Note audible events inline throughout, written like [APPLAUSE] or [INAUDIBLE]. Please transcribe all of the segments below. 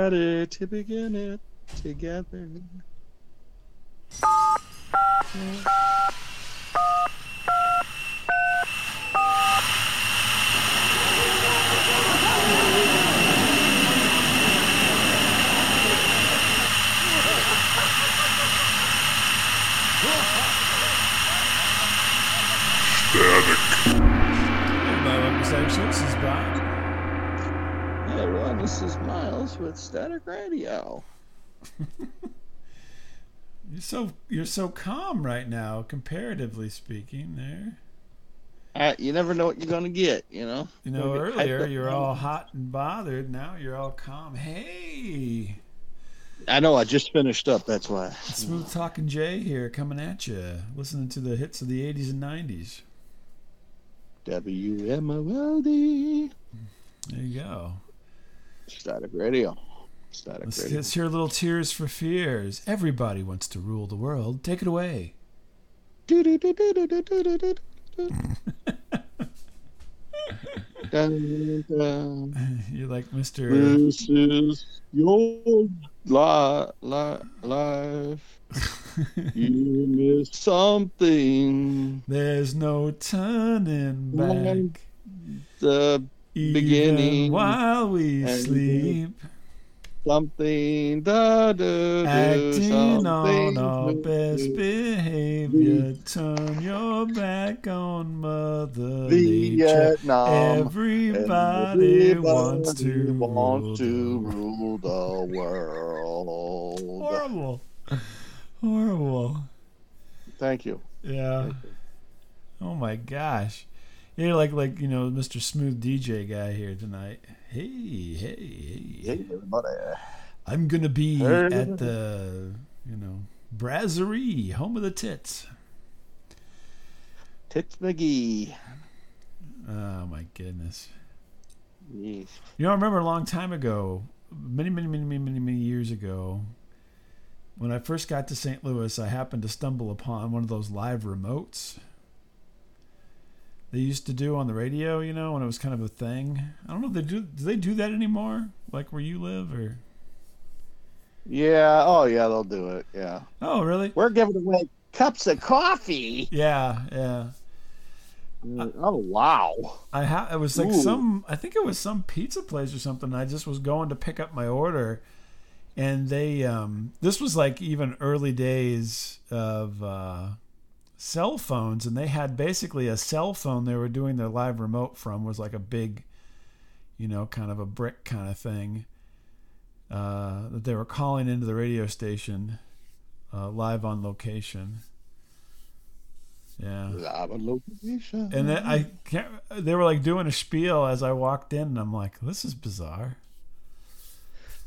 Better to begin it together. Everybody, welcome to Static Show. This is Bob. Everyone, this is Miles with Static Radio. [LAUGHS] You're so you're so calm right now, comparatively speaking. There, Uh, you never know what you're gonna get, you know. you know, earlier you're all hot and bothered. Now you're all calm. Hey, I know. I just finished up. That's why. smooth talking Jay here, coming at you, listening to the hits of the '80s and '90s. WMOLD There you go. Static Radio. Static Let's, Radio. let's hear little Tears for Fears. Everybody wants to rule the world. Take it away. [LAUGHS] You're like Mr. This is your li- li- life. [LAUGHS] You missed something. There's no turning back. The Even beginning while we sleep, something da da acting on our best behavior. Turn your back on Mother The uh, Nature. Vietnam. Everybody wants to Everybody rule to rule the world. Horrible. Horrible. Thank you. Yeah. Oh my gosh. You're like like you know Mr. Smooth DJ guy here tonight. Hey hey hey. Hey, everybody. I'm gonna be Hey. at the you know Brasserie, home of the tits. Tits McGee. Oh my goodness. Yes. You know, I remember a long time ago, many, many, many, many, many, many years ago, when I first got to St. Louis, I happened to stumble upon one of those live remotes they used to do on the radio. You know, when it was kind of a thing. I don't know if they do. Do they do that anymore? Like where you live, or? Yeah. Oh, yeah. They'll do it. Yeah. Oh, really? We're giving away cups of coffee. Yeah, yeah. oh wow. I ha- it was like Ooh. some I think it was some pizza place or something. I just was going to pick up my order and they um this was like even early days of uh cell phones and they had basically a cell phone they were doing their live remote from was like a big you know kind of a brick kind of thing uh that they were calling into the radio station uh live on location. Yeah. Live on location. And then I can't. They were like doing a spiel as I walked in, and I'm like, "This is bizarre."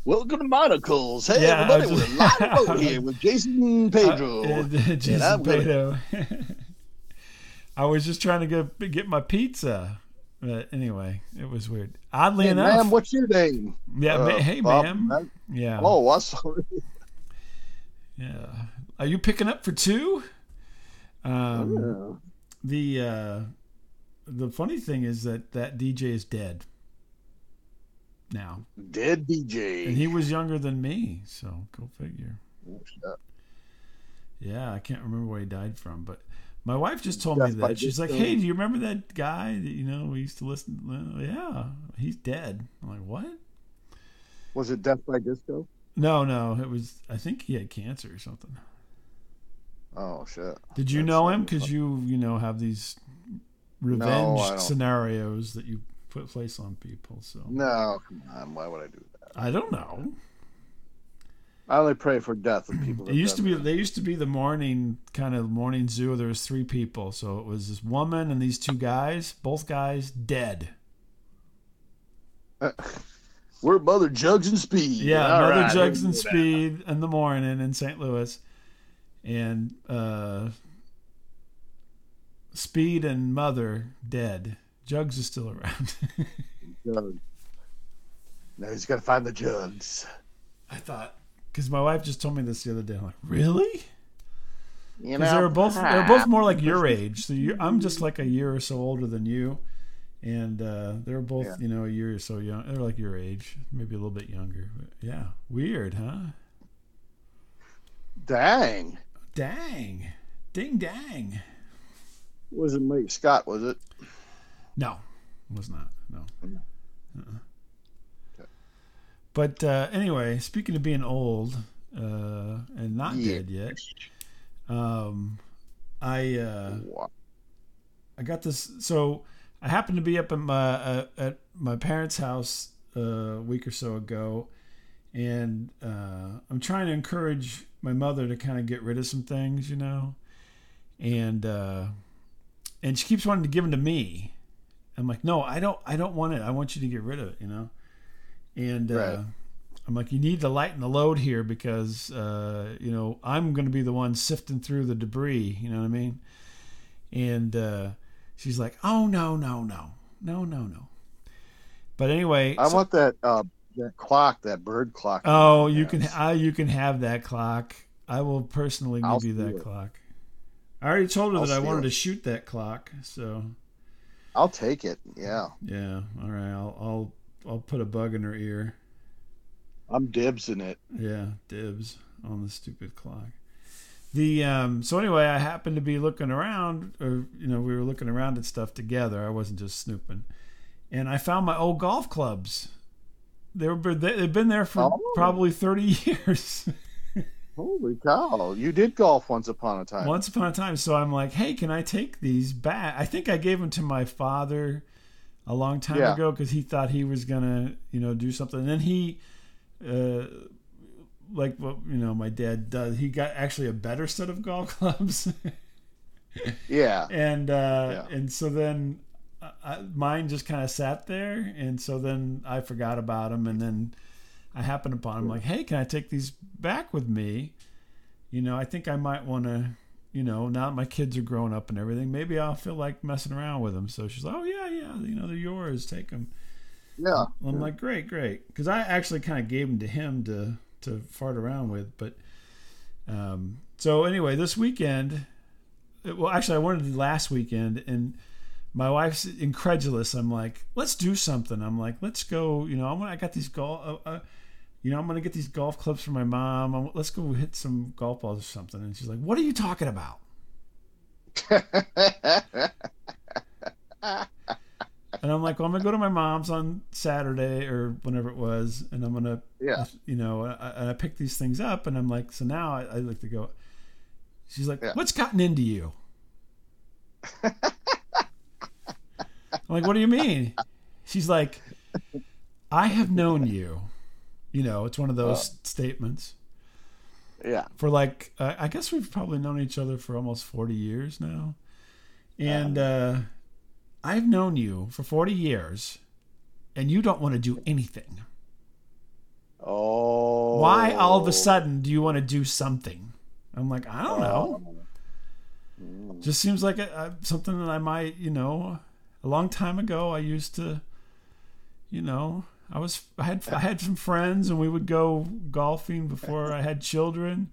Welcome to Monocles. Hey, Yeah, everybody, was- we're [LAUGHS] live out here with Jason Pedro. Uh, [LAUGHS] Jason I'm. [LAUGHS] I was just trying to get get my pizza, but anyway, it was weird. Oddly hey, enough, ma'am, what's your name? yeah. Uh, ma- hey, Bob, ma'am. ma'am? Yeah. Oh, I'm sorry. Yeah. Are you picking up for two? Um, Yeah. The uh, the funny thing is that that DJ is dead now, Dead DJ. and he was younger than me. So go figure. Yeah, I can't remember where he died from, but my wife just told Death me that. She's like, "Hey, do you remember that guy that you know we used to listen?" Well, yeah, he's dead. I'm like, "What?" Was it Death by Disco? No, no, it was. I think he had cancer or something. Oh shit. Did you That's know him? Because you, you know, have these revenge don't. scenarios that you put place on people. So No, come on. Why would I do that? I don't know. I only pray for death of people. It used to be. They used to be the morning kind of morning zoo. There was three people, so it was this woman and these two guys. Both guys dead. that. We're Mother Jugs and Speed. Yeah, All Mother right, Jugs and. Speed in the morning in St. Louis, and uh, Speed and Mother dead. Jugs is still around. [LAUGHS] Jugs. Now he's got to find the jugs. I thought because my wife just told me this the other day. I'm like, really? You Because know, they were both they were both more like your [LAUGHS] age. So you I'm just like a year or so older than you, and uh, they're both Yeah. you know a year or so young. They're like your age, maybe a little bit younger. But yeah, weird, huh? Dang. Dang, ding dang. Wasn't Mike Scott, was it? No, was not. No. Mm. Uh-uh. Okay. But uh, anyway, speaking of being old uh, and not Yeah. dead yet, um, I uh, I got this. So I happened to be up at my uh, at my parents' house uh, a week or so ago, and uh, I'm trying to encourage my mother to kind of get rid of some things, you know, and uh, and she keeps wanting to give them to me. I'm like, no, I don't. I don't want it. I want you to get rid of it, you know. And uh, Right. I'm like, you need to lighten the load here because uh, you know I'm going to be the one sifting through the debris. You know what I mean? And uh, she's like, oh no, no, no, no, no, no. But anyway, I so- want that uh, that clock, that bird clock. Oh, you can Yes. uh, you can have that clock. I will personally give I'll you that it. clock. I already told her I'll that I wanted it. to shoot that clock. So I'll take it. Yeah, yeah, all right. I'll I'll I'll put a bug in her ear. I'm dibs in it. Yeah, dibs on the stupid clock. The um. So anyway, I happened to be looking around, or you know, we were looking around at stuff together. I wasn't just snooping, and I found my old golf clubs. They were they've been there for Oh. probably thirty [LAUGHS] years. Holy cow! You did golf once upon a time. Once upon a time. So I'm like, hey, can I take these back? I think I gave them to my father a long time Yeah. ago because he thought he was gonna, you know, do something. And then he, uh, like what you know, my dad does. He got actually a better set of golf [LAUGHS] clubs, Yeah, and uh, Yeah. and so then. I, mine just kind of sat there, and so then I forgot about them, and then I happened upon them. Like, hey, can I take these back with me? You know, I think I might want to you know, now that my kids are grown up and everything, maybe I'll feel like messing around with them. So she's like, oh, yeah, yeah, you know, they're yours. Take them. yeah. I'm like, great, great. Because I actually kind of gave them to him to, to fart around with. But um, so anyway, this weekend, well, actually, I wanted to do last weekend. And my wife's incredulous. I'm like, let's do something. I'm like, let's go. You know, I'm I got these golf. Uh, uh, you know, I'm gonna get these golf clubs for my mom. I'm, let's go hit some golf balls or something. And she's like, "What are you talking about?" And I'm like, "Well, I'm gonna go to my mom's on Saturday or whenever it was, and I'm gonna, yeah. you know, I, I picked these things up, and I'm like, so now I, I like to go." She's like, Yeah. "What's gotten into you?" I'm like, "What do you mean?" She's like, "I have known you." You know, it's one of those statements Yeah. for like uh, I guess we've probably known each other for almost 40 years now. And uh, I've known you for 40 years and you don't want to do anything. Oh. Why all of a sudden do you want to do something? I'm like, I don't know. Mm. Just seems like a, a, something that I might, you know, a long time ago I used to you know, I was I had I had some friends and we would go golfing before I had children.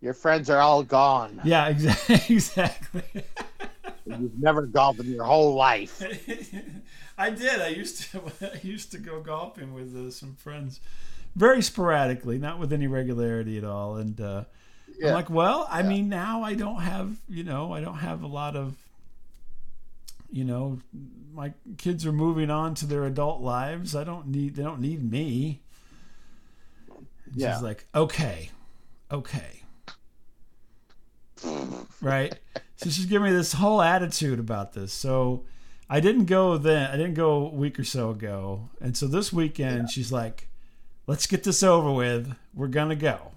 Your friends are all gone. Yeah, [LAUGHS] exactly. Exactly. You've never golfed in your whole life. [LAUGHS] I did. I used to. [LAUGHS] I used to go golfing with uh, some friends, very sporadically, not with any regularity at all. And uh, Yeah. I'm like, well, I Yeah. mean, now I don't have, you know, I don't have a lot of, you know, my kids are moving on to their adult lives. I don't need. They don't need me. And Yeah. She's like, okay, okay, right. So she's giving me this whole attitude about this. So I didn't go then. I didn't go a week or so ago. And so this weekend, she's like, let's get this over with. We're going to go.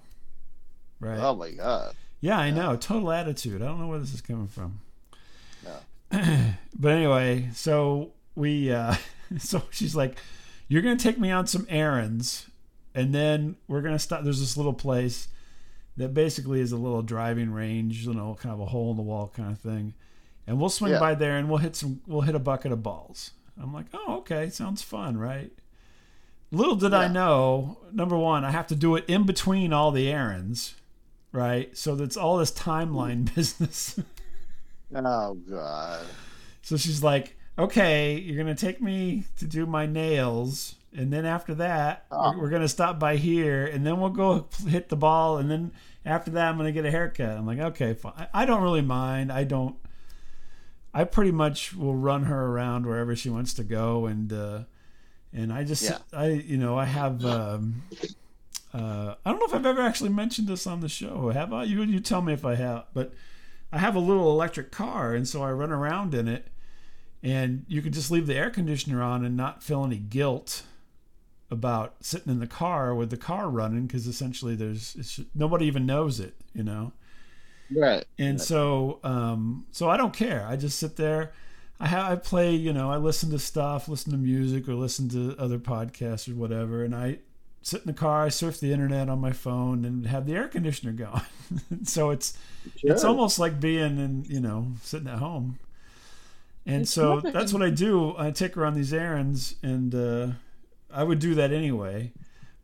Right. Oh my god. yeah, I know. Total attitude. I don't know where this is coming from. [CLEARS THROAT] But anyway, so we, uh, [LAUGHS] so she's like, you're going to take me on some errands. And then we're going to stop. There's this little place that basically is a little driving range, you know, kind of a hole in the wall kind of thing. And we'll swing Yeah. by there and we'll hit some, we'll hit a bucket of balls. I'm like, oh, okay, sounds fun, right? Little did I know, number one, I have to do it in between all the errands, right? So that's all this timeline [LAUGHS] business. Oh god. so she's like, okay, you're gonna take me to do my nails, and then after that, Oh. we're, we're gonna stop by here, and then we'll go hit the ball, and then after that, I'm gonna get a haircut. I'm like, okay, fine. I- I don't really mind. I don't. I pretty much will run her around wherever she wants to go, and uh, and I just Yeah. I you know I have. Um, uh, I don't know if I've ever actually mentioned this on the show. Have I? You you tell me if I have. But I have a little electric car, and so I run around in it. And you could just leave the air conditioner on and not feel any guilt about sitting in the car with the car running because essentially there's it's, nobody even knows it, you know. Right. And so, um, so I don't care. I just sit there. I have I play, you know, I listen to stuff, listen to music, or listen to other podcasts or whatever, and I sit in the car. I surf the internet on my phone and have the air conditioner going. [LAUGHS] so it's it's almost like being in, you know, sitting at home. And so that's what I do. I take her on these errands, and uh, I would do that anyway.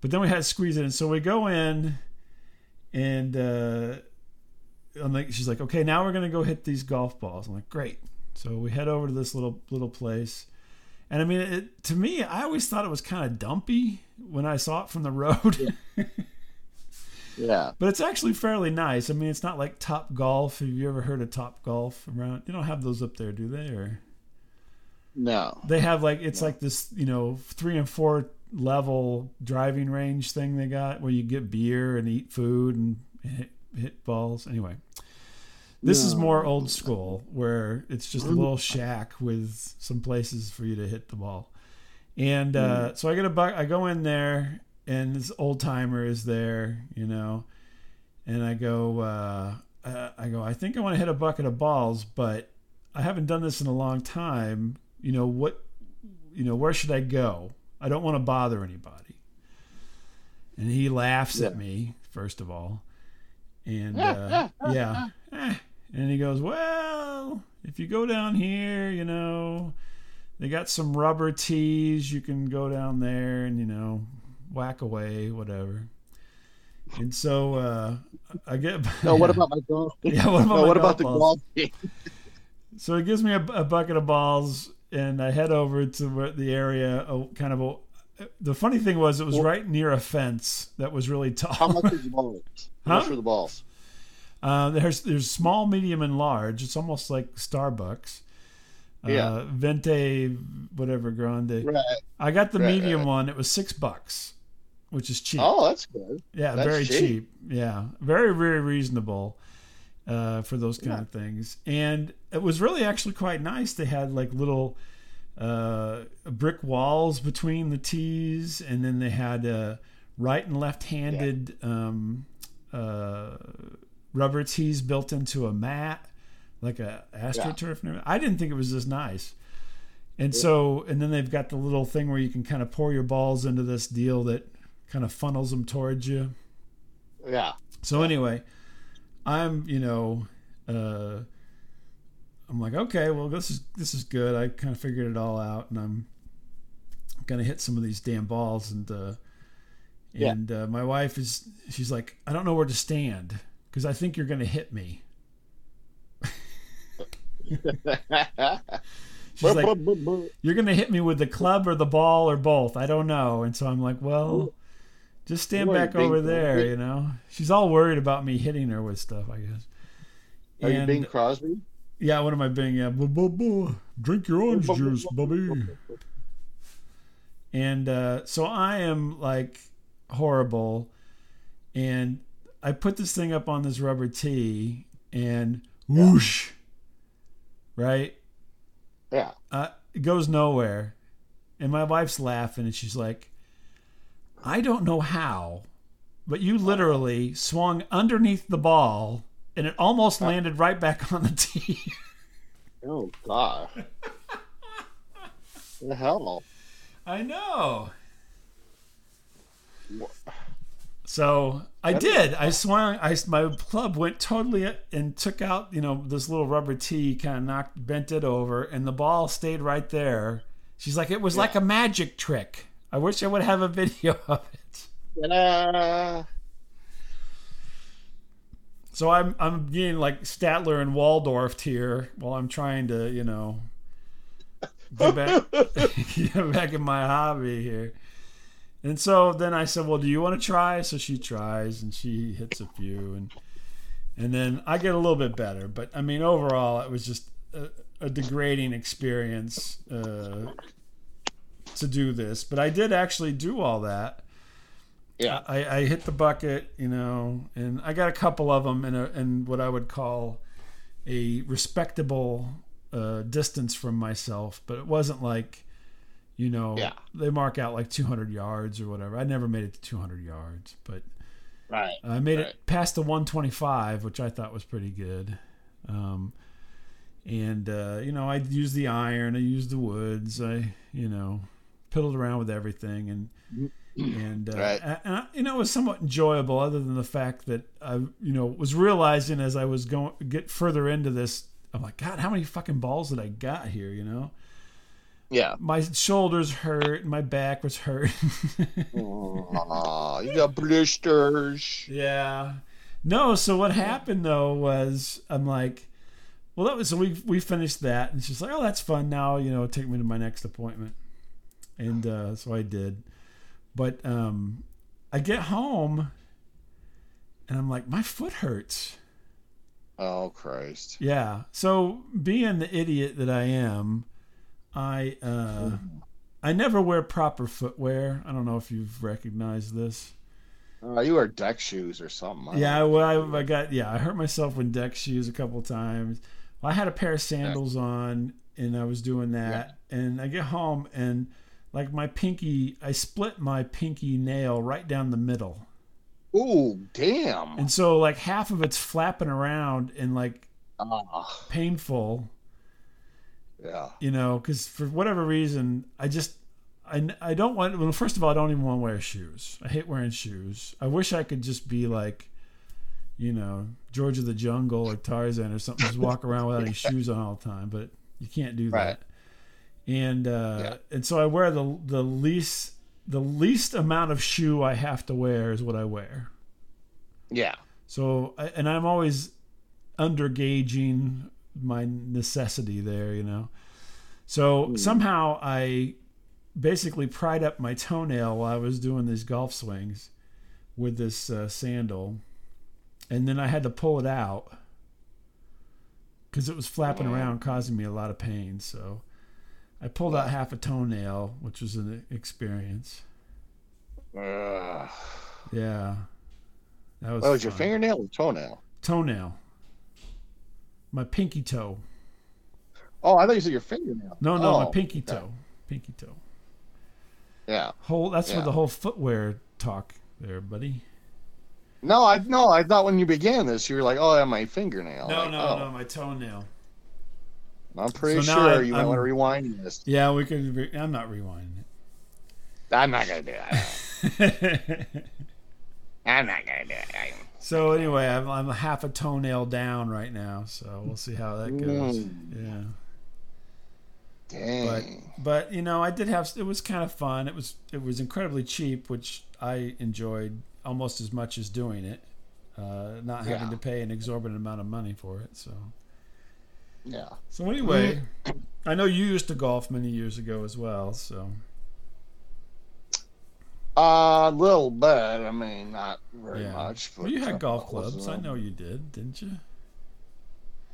But then we had to squeeze it in. So we go in, and uh, I'm like, she's like, okay, now we're gonna go hit these golf balls. I'm like, great. So we head over to this little little place, and I mean, it, to me, I always thought it was kind of dumpy when I saw it from the road. [LAUGHS] Yeah. But it's actually fairly nice. I mean, it's not like Top Golf. Have you ever heard of Top Golf around? You don't have those up there, do they? Or No. they have like it's like this, you know, three and four level driving range thing they got where you get beer and eat food and hit, hit balls. Anyway, this is more old school where it's just a little shack with some places for you to hit the ball. And uh, so I get a buck. I go in there, and this old timer is there, you know, and I go, uh, uh, I go. I think I want to hit a bucket of balls, but I haven't done this in a long time. You know what? You know where should I go? I don't want to bother anybody. And he laughs at me first of all, and [LAUGHS] uh, yeah, Eh. and he goes, "Well, if you go down here, you know." They got some rubber tees. You can go down there and you know whack away, whatever. And so uh, I get. [LAUGHS] No, what about my golf? [LAUGHS] Yeah, what about no, what golf about the balls? golf? [LAUGHS] So he gives me a, a bucket of balls, and I head over to where the area. Oh, kind of a. The funny thing was, it was Well- right near a fence that was really tall. How much is the balls? How Huh? much for the balls? Uh, there's there's small, medium, and large. It's almost like Starbucks. Yeah. Uh, Venti, whatever grande. Right. I got the Right, medium right. one. It was six bucks, which is cheap. Oh, that's good. Yeah, That's very cheap. cheap. Yeah, very very reasonable uh, for those kind Yeah. of things. And it was really actually quite nice. They had like little uh, brick walls between the tees, and then they had uh, right and left-handed um, uh, rubber tees built into a mat, like a astroturf. everything. I didn't think it was this nice. And so, and then they've got the little thing where you can kind of pour your balls into this deal that kind of funnels them towards you. Yeah. So anyway, I'm you know, uh, I'm like okay, well this is this is good. I kind of figured it all out, and I'm gonna hit some of these damn balls. And uh, Yeah. and uh, my wife is she's like, I don't know where to stand because I think you're gonna hit me. [LAUGHS] She's like, [LAUGHS] you're gonna hit me with the club or the ball or both. I don't know. And so I'm like, well, just stand you back over there. You know, she's all worried about me hitting her with stuff. I guess. Are you And- being Crosby? Yeah, what am I being? Yeah, blah, blah, blah. drink your orange juice, Bubby. And uh, so I am like horrible, and I put this thing up on this rubber tee, and whoosh, right? Yeah. uh, it goes nowhere. And my wife's laughing, and she's like, I don't know how, but you literally swung underneath the ball, and it almost landed right back on the tee. [LAUGHS] Oh God. the hell? I know. Wha- So I did. I swung. I my club went totally and took out you know this little rubber tee, kind of knocked, bent it over, and the ball stayed right there. She's like, it was like a magic trick. I wish I would have a video [LAUGHS] of it. Ta-da! So I'm I'm getting like Statler and Waldorf here while I'm trying to you know get back, [LAUGHS] get back in my hobby here. And so then I said, "Well, do you want to try?" So she tries and she hits a few, and and then I get a little bit better. But I mean, overall, it was just a, a degrading experience uh, to do this. But I did actually do all that. Yeah. I, I hit the bucket, you know, and I got a couple of them in a in what I would call a respectable uh, distance from myself, but it wasn't like, you know, Yeah. they mark out like 200 yards or whatever. I never made it to 200 yards, but Right. I made Right. it past the 125, which I thought was pretty good. Um, and uh, you know, I used the iron, I used the woods, I you know, piddled around with everything, and and, uh, Right. and I, you know, it was somewhat enjoyable, other than the fact that I you know was realizing as I was going get further into this, I'm like, God, how many fucking balls did I got here? You know, Yeah. my shoulders hurt, my back was hurt. Aw, you [LAUGHS] got blisters. Yeah. No, so what happened though was I'm like, well, that was so we we finished that, and she's like, oh, that's fun. Now you know, take me to my next appointment, and uh, so I did. But um, I get home, and I'm like, my foot hurts. Oh Christ. Yeah. So being the idiot that I am, I uh, I never wear proper footwear. I don't know if you've recognized this. Uh, you wear deck shoes or something. I Yeah, well, I, I got yeah, I hurt myself with deck shoes a couple times. I had a pair of sandals on, and I was doing that, and I get home and like my pinky, I split my pinky nail right down the middle, know. Ooh, damn. and so like half of it's flapping around and like Ah, painful, yeah. you know, because for whatever reason, I just. I, I don't want well first of all I don't even want to wear shoes. I hate wearing shoes. I wish I could just be like you know, George of the Jungle or Tarzan or something, just walk around without any [LAUGHS] shoes on all the time. But you can't do Right. that. And uh, Yeah. and so I wear the the least the least amount of shoe I have to wear is what I wear. Yeah. So I- and I'm always under gauging my necessity there, you know. So somehow I basically pried up my toenail while I was doing these golf swings with this uh, sandal, and then I had to pull it out because it was flapping around, causing me a lot of pain. So I pulled out half a toenail, which was an experience. Yeah, that was. Oh, was your fingernail or toenail? toenail? My pinky toe. Oh, I thought you said your fingernail. No, no, my Oh, pinky okay. toe. Pinky toe. Yeah. Whole. That's Yeah. for the whole footwear talk there, buddy. No, I no, I thought when you began this, you were like, "Oh, I have my fingernail." No, Like, no, oh, no, my toenail. I'm pretty So sure I- you might I'm- want to rewind this. Yeah, we could. Re- I'm not rewinding it. I'm not gonna do that. [LAUGHS] I'm not gonna do it. So anyway, I'm, I'm half a toenail down right now, so we'll see how that goes. Mm. Yeah, Dang. but you know, I did have. It was kind of fun. It was it was incredibly cheap, which I enjoyed almost as much as doing it. Uh, not having Yeah. to pay an exorbitant amount of money for it. So yeah. so anyway, I know you used to golf many years ago as well. So A little bit. I mean, not very yeah, much. But well, you uh, had golf clubs. I uh, know you did, didn't you?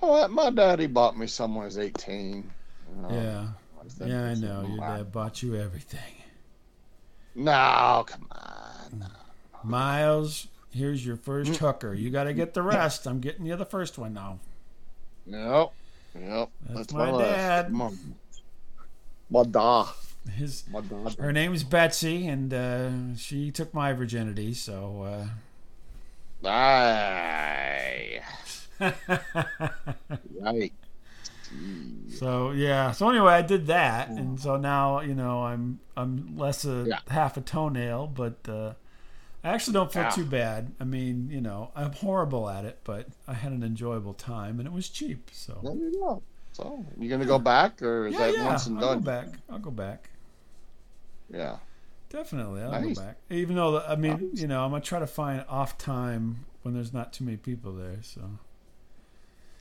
Oh, my daddy bought me some when I was 18. you know. yeah, I yeah, I know. Your dad bought you everything. No, come on. No. Miles, here's your Mm. first hooker. You got to get the rest. I'm getting you the first one now. Nope. Yep. That's That's, my my, dad. My da. His My dad. her name's Betsy, and uh, she took my virginity. So. Aye. Uh, Right. [LAUGHS] So yeah. So anyway, I did that, and so now you know I'm I'm less a Yeah. half a toenail, but uh, I actually don't feel Yeah. too bad. I mean, you know, I'm horrible at it, but I had an enjoyable time, and it was cheap. So There you go. So, you gonna go back, or is yeah, that yeah, once and I'll done? go back. I'll go back. Yeah. Definitely, I'll Nice. go back. Even though I mean, you know, I'm gonna try to find off time when there's not too many people there. So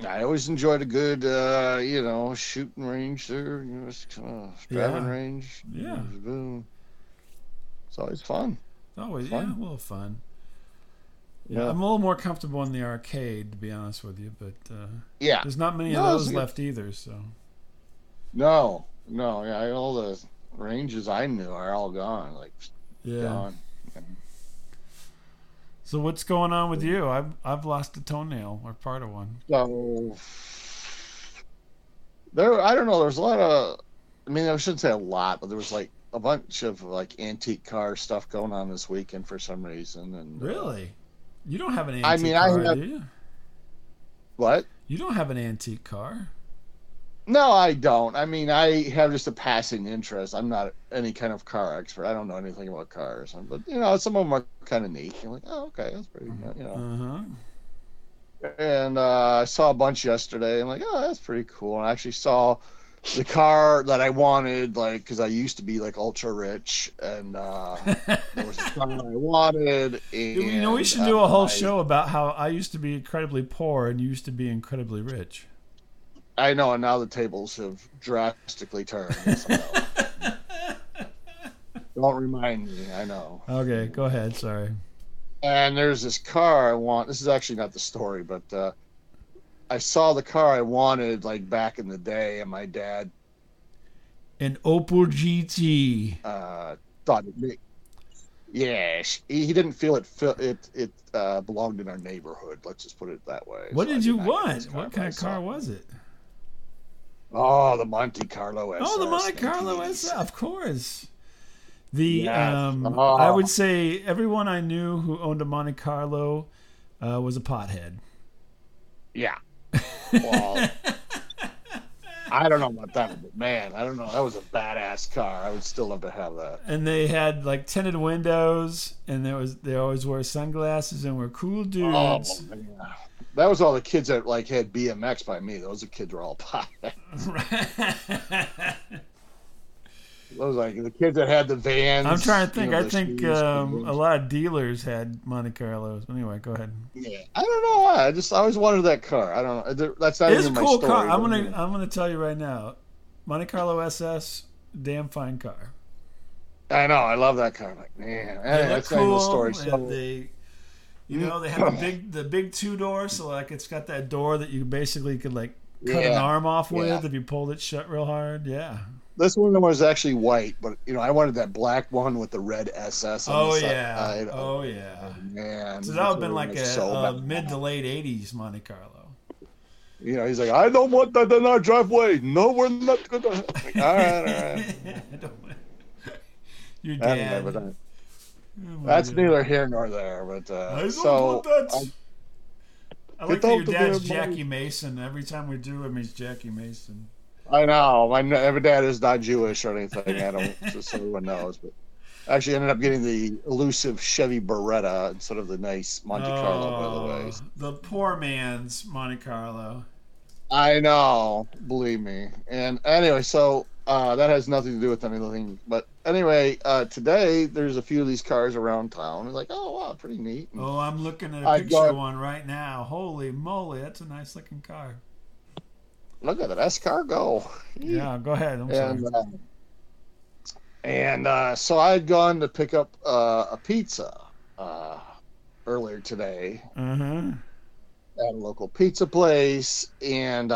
I always enjoyed a good, uh, you know, shooting range there, you know, it's just, uh, driving Yeah. range. Yeah. Boom. It's always fun. Always, Fun. yeah, a little fun. Yeah, Yeah. I'm a little more comfortable in the arcade, to be honest with you, but uh, Yeah. there's not many No, of those left either. So No, no, yeah, all the ranges I knew are all gone, like yeah. gone. So what's going on with you? I've I've lost a toenail or part of one. So there, I don't know. There's a lot of, I mean, I shouldn't say a lot, but there was like a bunch of like antique car stuff going on this weekend for some reason. And uh, Really? You don't have an antique I mean, I have- do you? what? You don't have an antique car. No, I don't. I mean, I have just a passing interest. I'm not any kind of car expert. I don't know anything about cars, but you know, some of them are kind of neat. You're like, oh, okay, that's pretty, you know. Uh huh. and uh, I saw a bunch yesterday. I'm like, oh, that's pretty cool. And I actually saw the car that I wanted, like, because I used to be like ultra rich, and uh, there was a car I wanted. And, you know, we should do a whole I- show about how I used to be incredibly poor and you used to be incredibly rich. I know, and now the tables have drastically turned. so [LAUGHS] Don't remind me. I know. Okay, go ahead. Sorry. And there's this car I want. This is actually not the story, but uh, I saw the car I wanted like back in the day, and my dad An Opel GT. uh, thought it. Yeah, he, he didn't feel it. It it uh, belonged in our neighborhood. Let's just put it that way. What So did you not get this want? What kind of car was it? Oh, the Monte Carlo SS. Oh, the Monte Carlo 1980s. SS, of course. The Yes. um, Oh. I would say everyone I knew who owned a Monte Carlo uh, was a pothead. Yeah. [LAUGHS] Well, I don't know about that, but man, I don't know. That was a badass car. I would still love to have that. and they had like tinted windows, and there was they always wore sunglasses and were cool Oh, dudes. man. That was all the kids that like had BMX by me. Those are kids were all [LAUGHS] pop. [LAUGHS] Those like the kids that had the vans. I'm trying to you think. know, I think um, a lot of dealers had Monte Carlos. Anyway, go ahead. Yeah, I don't know why. I just I always wanted that car. I don't know. That's not It's even my cool story. car. I'm gonna you. I'm gonna tell you right now, Monte Carlo SS, damn fine car. I know. I love that car. I'm like man, They anyway, look that's not even the cool. story. So, they, you know, they have the big the big two door, so like it's got that door that you basically could like cut an arm off with Yeah. if you pulled it shut real hard. Yeah. this one was actually white, but you know I wanted that black one with the red SS. On Oh the side. yeah. Uh, oh yeah. man. So that would have been like a, so a mid to late '80s Monte Carlo. You know, he's like, I don't want that in our driveway. No, we're not gonna. Like, all right, all right. [LAUGHS] Your Anyway, dad. Oh, that's neither here nor there. But uh, I don't so want that. I- I like that your dad's damn money. Jackie Mason. Every time we do him, he's Jackie Mason. I know my my dad is not Jewish or anything. I don't [LAUGHS] just so everyone knows. But I actually, ended up getting the elusive Chevy Beretta instead of the nice Monte Carlo. By the way, Oh, the poor man's Monte Carlo. I know, believe me. And anyway, so uh, that has nothing to do with anything. But anyway, uh, today there's a few of these cars around town. It's like, oh wow, pretty neat. And Oh, I'm looking at a I picture got- one right now. Holy moly, that's a nice looking car. Look at that escargot. Yeah, go ahead. I'm sorry. And uh, and uh, so I had gone to pick up uh, a pizza uh, earlier today Uh huh. at a local pizza place, and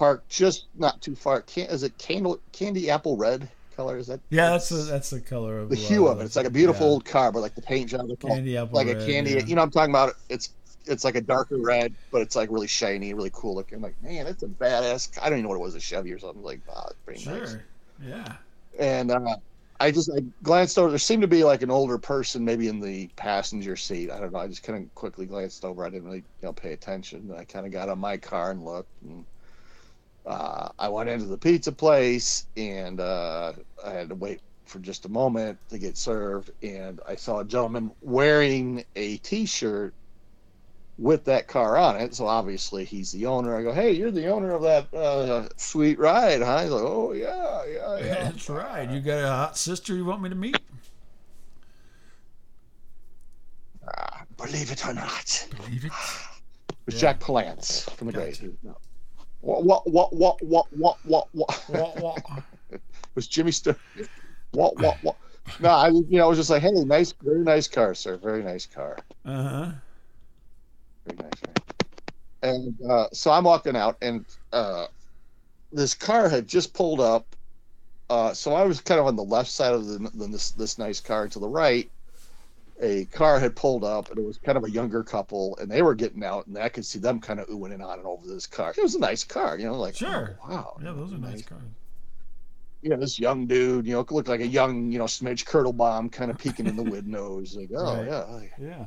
uh, parked just not too far. Can, is it candy, candy apple red color? Is that Yeah, that's the that's the color of the hue of it? It's like a beautiful yeah. old car, but like the paint job, candy apple like red, a candy. yeah. You know, I'm talking about. It's it's like a darker red, but it's like really shiny, really cool looking. like, man, it's a badass. I don't even know what it was, a Chevy or something. Like, wow, it's pretty Sure. nice. Yeah. And uh, I just I glanced over. There seemed to be like an older person, maybe in the passenger seat. I don't know. I just kind of quickly glanced over. I didn't really you know pay attention. I kind of got on my car and looked. And uh, I went into the pizza place, and uh, I had to wait for just a moment to get served. And I saw a gentleman wearing a T-shirt with that car on it. So obviously he's the owner. I go, hey, you're the owner of that uh, sweet ride, huh? He's like, oh yeah, yeah, yeah. [LAUGHS] That's right. You got a hot sister you want me to meet? believe it or not. Believe it. [SIGHS] It was Yeah. Jack Palance from the Gotcha. Great. No. What, what, what, what, what, what, what, what? [LAUGHS] Was Jimmy Stewart. What, what, what? No, I, you know, I was just like, hey, nice, very nice car, sir. Very nice car. Uh-huh. Very nice. And uh, so I'm walking out, and uh, this car had just pulled up. Uh, so I was kind of on the left side of the, the, this this nice car. To the right, a car had pulled up, and it was kind of a younger couple, and they were getting out, and I could see them kind of oohing and on and over this car. It was a nice car, you know, like Sure. oh, wow, Yeah, those are nice cars. you know, this young dude, you know, looked like a young, you know, smidge curdle bomb kind of peeking in the windows. Like, oh, Right. Oh, yeah. Yeah.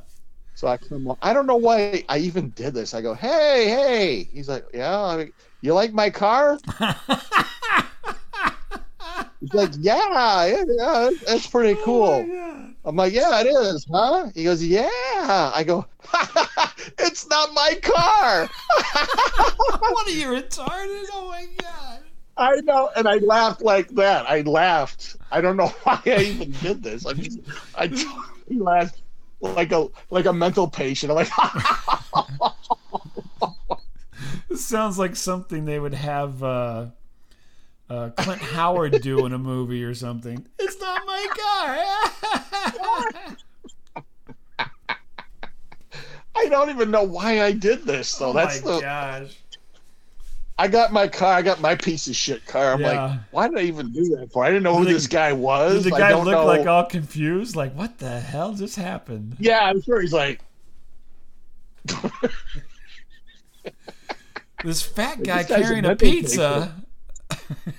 So I come on. I don't know why I even did this. I go, hey, hey. He's like, yeah, I you like my car? [LAUGHS] He's like, yeah, yeah, yeah that's pretty cool. Oh my I'm like, yeah, it is, huh? He goes, yeah. I go, [LAUGHS] it's not my car. [LAUGHS] what are you [LAUGHS] retarded? Oh my god. I know, and I laughed like that. I laughed. I don't know why I even did this. I just, I laughed like a like a mental patient. I'm like, This sounds like something they would have uh, uh, Clint Howard do in a movie or something. It's not my car. I don't even know why I did this though. oh That's my the gosh. I got my car. I got my piece of shit car. I'm Yeah. like, why did I even do that for? I didn't know who the- this guy was. Did the guy don't look know. like all confused? Like, what the hell just happened? Yeah, I'm sure he's like. This fat [LAUGHS] guy carrying a pizza. [LAUGHS]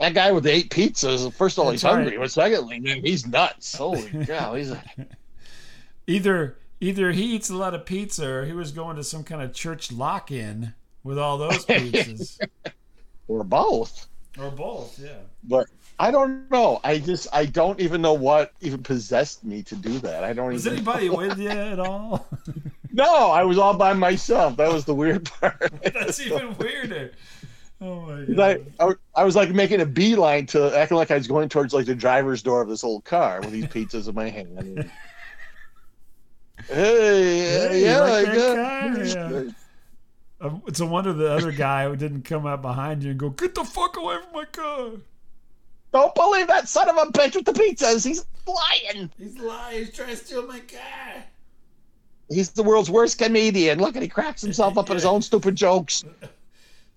That guy with the eight pizzas. First of all, That's he's hungry, but secondly, man, he's nuts. Holy [LAUGHS] cow, he's a, [LAUGHS] Either either he eats a lot of pizza or he was going to some kind of church lock-in with all those [LAUGHS] pizzas. or both. or both, yeah. But I don't know. I just I don't even know what even possessed me to do that. I don't even know. Was even. anybody with you at all? No, I was all by myself. That was the weird part. That's even weirder. Oh my I, god. I, I was like making a beeline to acting like I was going towards like the driver's door of this old car with these pizzas in my hand. And, hey, Hey, yeah, like I that got- [LAUGHS] Yeah. Um, It's a wonder the other guy [LAUGHS] didn't come out behind you and go, "Get the fuck away from my car." Don't believe that son of a bitch with the pizzas. He's lying. He's lying. He's trying to steal my car. He's the world's worst comedian. Look at he cracks himself up in his own stupid jokes. [LAUGHS]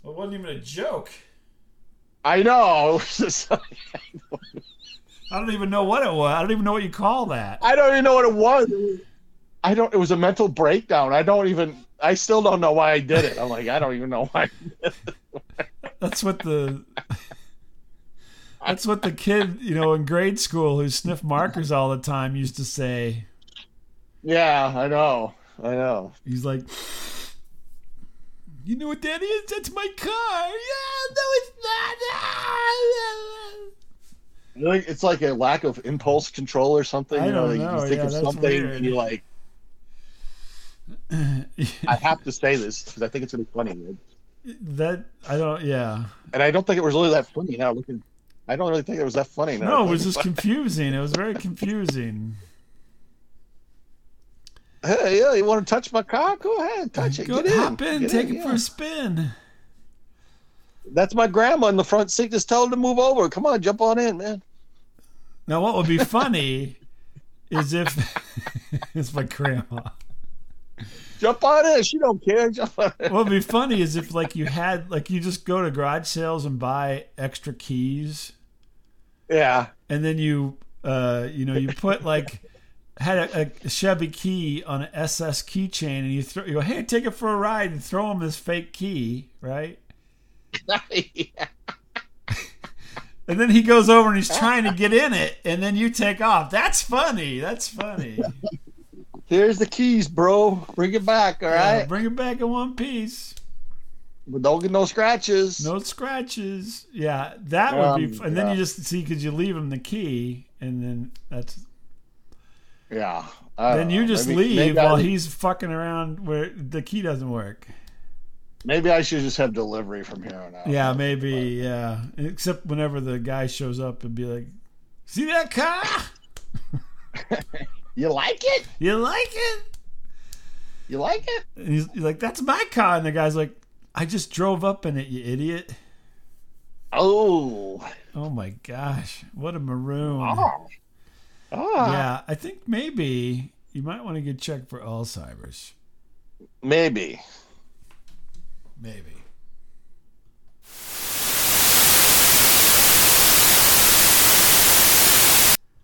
Well, it wasn't even a joke. I know. [LAUGHS] It was just- I don't even know what it was. I don't even know what you call that. I don't even know what it was. It was- I don't. It was a mental breakdown. I don't even. I still don't know why I did it. I'm like, I don't even know why. [LAUGHS] That's what the. [LAUGHS] That's what the kid, you know, in grade school who sniffed markers all the time used to say. Yeah, I know. I know. He's like, "You know what that is? That's my car." Yeah, no, it's not. [LAUGHS] I think it's like a lack of impulse control or something. I you know, don't like know. you think Yeah, of something weird. and you're like. [LAUGHS] I have to say this because I think it's gonna be funny. that I don't. Yeah. And I don't think it was really that funny now. Looking, I don't really think it was that funny. Now No, it was just confusing. It was very [LAUGHS] confusing. Hey, yeah, you want to touch my car? Go ahead, touch it. Go Get in. hop in, Get take in, it yeah. for a spin. That's my grandma in the front seat. Just tell her to move over. Come on, jump on in, man. Now, what would be [LAUGHS] funny is if [LAUGHS] it's my grandma. Jump on in. She don't care. Jump on in. What would be [LAUGHS] funny is if like you had like you just go to garage sales and buy extra keys, Yeah. and then you uh you know you put like had a, a Chevy key on an SS keychain, and you throw you go hey take it for a ride and throw him this fake key right. yeah. [LAUGHS] And then he goes over and he's trying to get in it, and then you take off. That's funny. That's funny. [LAUGHS] Here's the keys, bro. Bring it back, all right? Yeah, bring it back in one piece. But don't get no scratches. No scratches. Yeah, that would be. Um, f- And then you just see because you leave him the key, and then that's. Yeah. then you uh, just maybe, leave maybe while I, he's fucking around where the key doesn't work. Maybe I should just have delivery from here on out. Yeah, maybe. But, yeah, except whenever the guy shows up and be like, "See that car? [LAUGHS] you like it? You like it? You like it?" And he's like, "That's my car," and the guy's like, "I just drove up in it, you idiot." Oh. Oh my gosh! What a maroon. Oh. Ah. Yeah, I think maybe you might want to get checked for Alzheimer's. Maybe. Maybe.